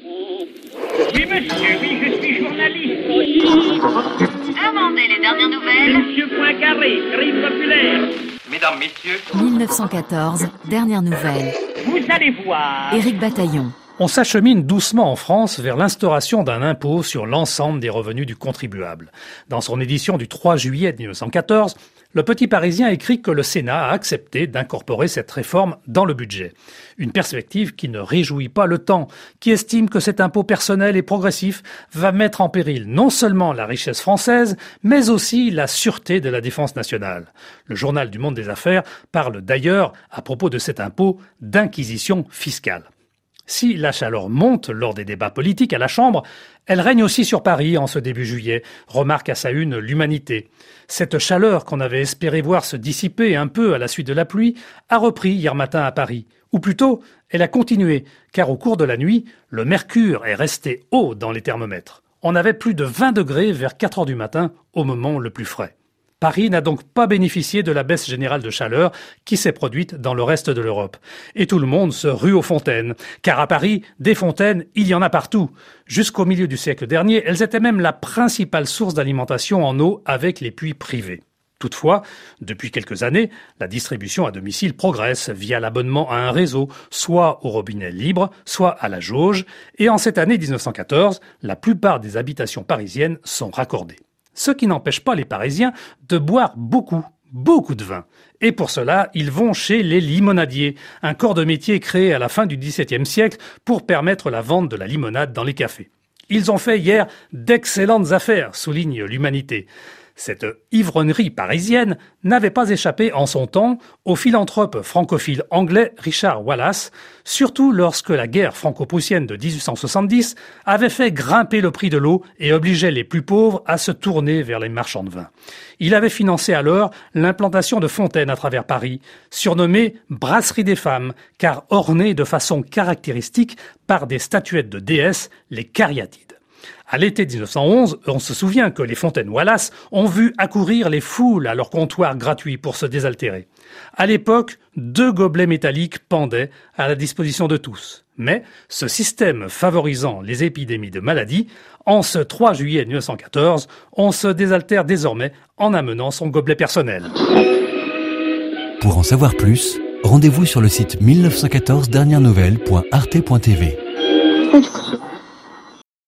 Oui, monsieur, oui, je suis journaliste. Demandez les dernières nouvelles. Monsieur Poincaré, crime populaire. Mesdames, Messieurs, 1914, dernière nouvelle. Vous allez voir. Éric Bataillon. On s'achemine doucement en France vers l'instauration d'un impôt sur l'ensemble des revenus du contribuable. Dans son édition du 3 juillet 1914, le Petit Parisien écrit que le Sénat a accepté d'incorporer cette réforme dans le budget. Une perspective qui ne réjouit pas le temps, qui estime que cet impôt personnel et progressif va mettre en péril non seulement la richesse française, mais aussi la sûreté de la défense nationale. Le journal du Monde des Affaires parle d'ailleurs, à propos de cet impôt, d'inquisition fiscale. Si la chaleur monte lors des débats politiques à la Chambre, elle règne aussi sur Paris en ce début juillet, remarque à sa une l'humanité. Cette chaleur qu'on avait espéré voir se dissiper un peu à la suite de la pluie a repris hier matin à Paris. Ou plutôt, elle a continué, car au cours de la nuit, le mercure est resté haut dans les thermomètres. On avait plus de 20 degrés vers 4 heures du matin au moment le plus frais. Paris n'a donc pas bénéficié de la baisse générale de chaleur qui s'est produite dans le reste de l'Europe. Et tout le monde se rue aux fontaines. Car à Paris, des fontaines, il y en a partout. Jusqu'au milieu du siècle dernier, elles étaient même la principale source d'alimentation en eau avec les puits privés. Toutefois, depuis quelques années, la distribution à domicile progresse via l'abonnement à un réseau, soit au robinet libre, soit à la jauge, et en cette année 1914, la plupart des habitations parisiennes sont raccordées ce qui n'empêche pas les Parisiens de boire beaucoup, beaucoup de vin. Et pour cela, ils vont chez les limonadiers, un corps de métier créé à la fin du XVIIe siècle pour permettre la vente de la limonade dans les cafés. Ils ont fait hier d'excellentes affaires, souligne l'humanité. Cette ivrognerie parisienne n'avait pas échappé en son temps au philanthrope francophile anglais Richard Wallace, surtout lorsque la guerre franco-prussienne de 1870 avait fait grimper le prix de l'eau et obligeait les plus pauvres à se tourner vers les marchands de vin. Il avait financé alors l'implantation de fontaines à travers Paris, surnommées brasserie des femmes, car ornées de façon caractéristique par des statuettes de déesses, les cariatides. À l'été 1911, on se souvient que les fontaines Wallace ont vu accourir les foules à leur comptoir gratuit pour se désaltérer. À l'époque, deux gobelets métalliques pendaient à la disposition de tous. Mais ce système favorisant les épidémies de maladies, en ce 3 juillet 1914, on se désaltère désormais en amenant son gobelet personnel. Pour en savoir plus, rendez-vous sur le site 1914 dernières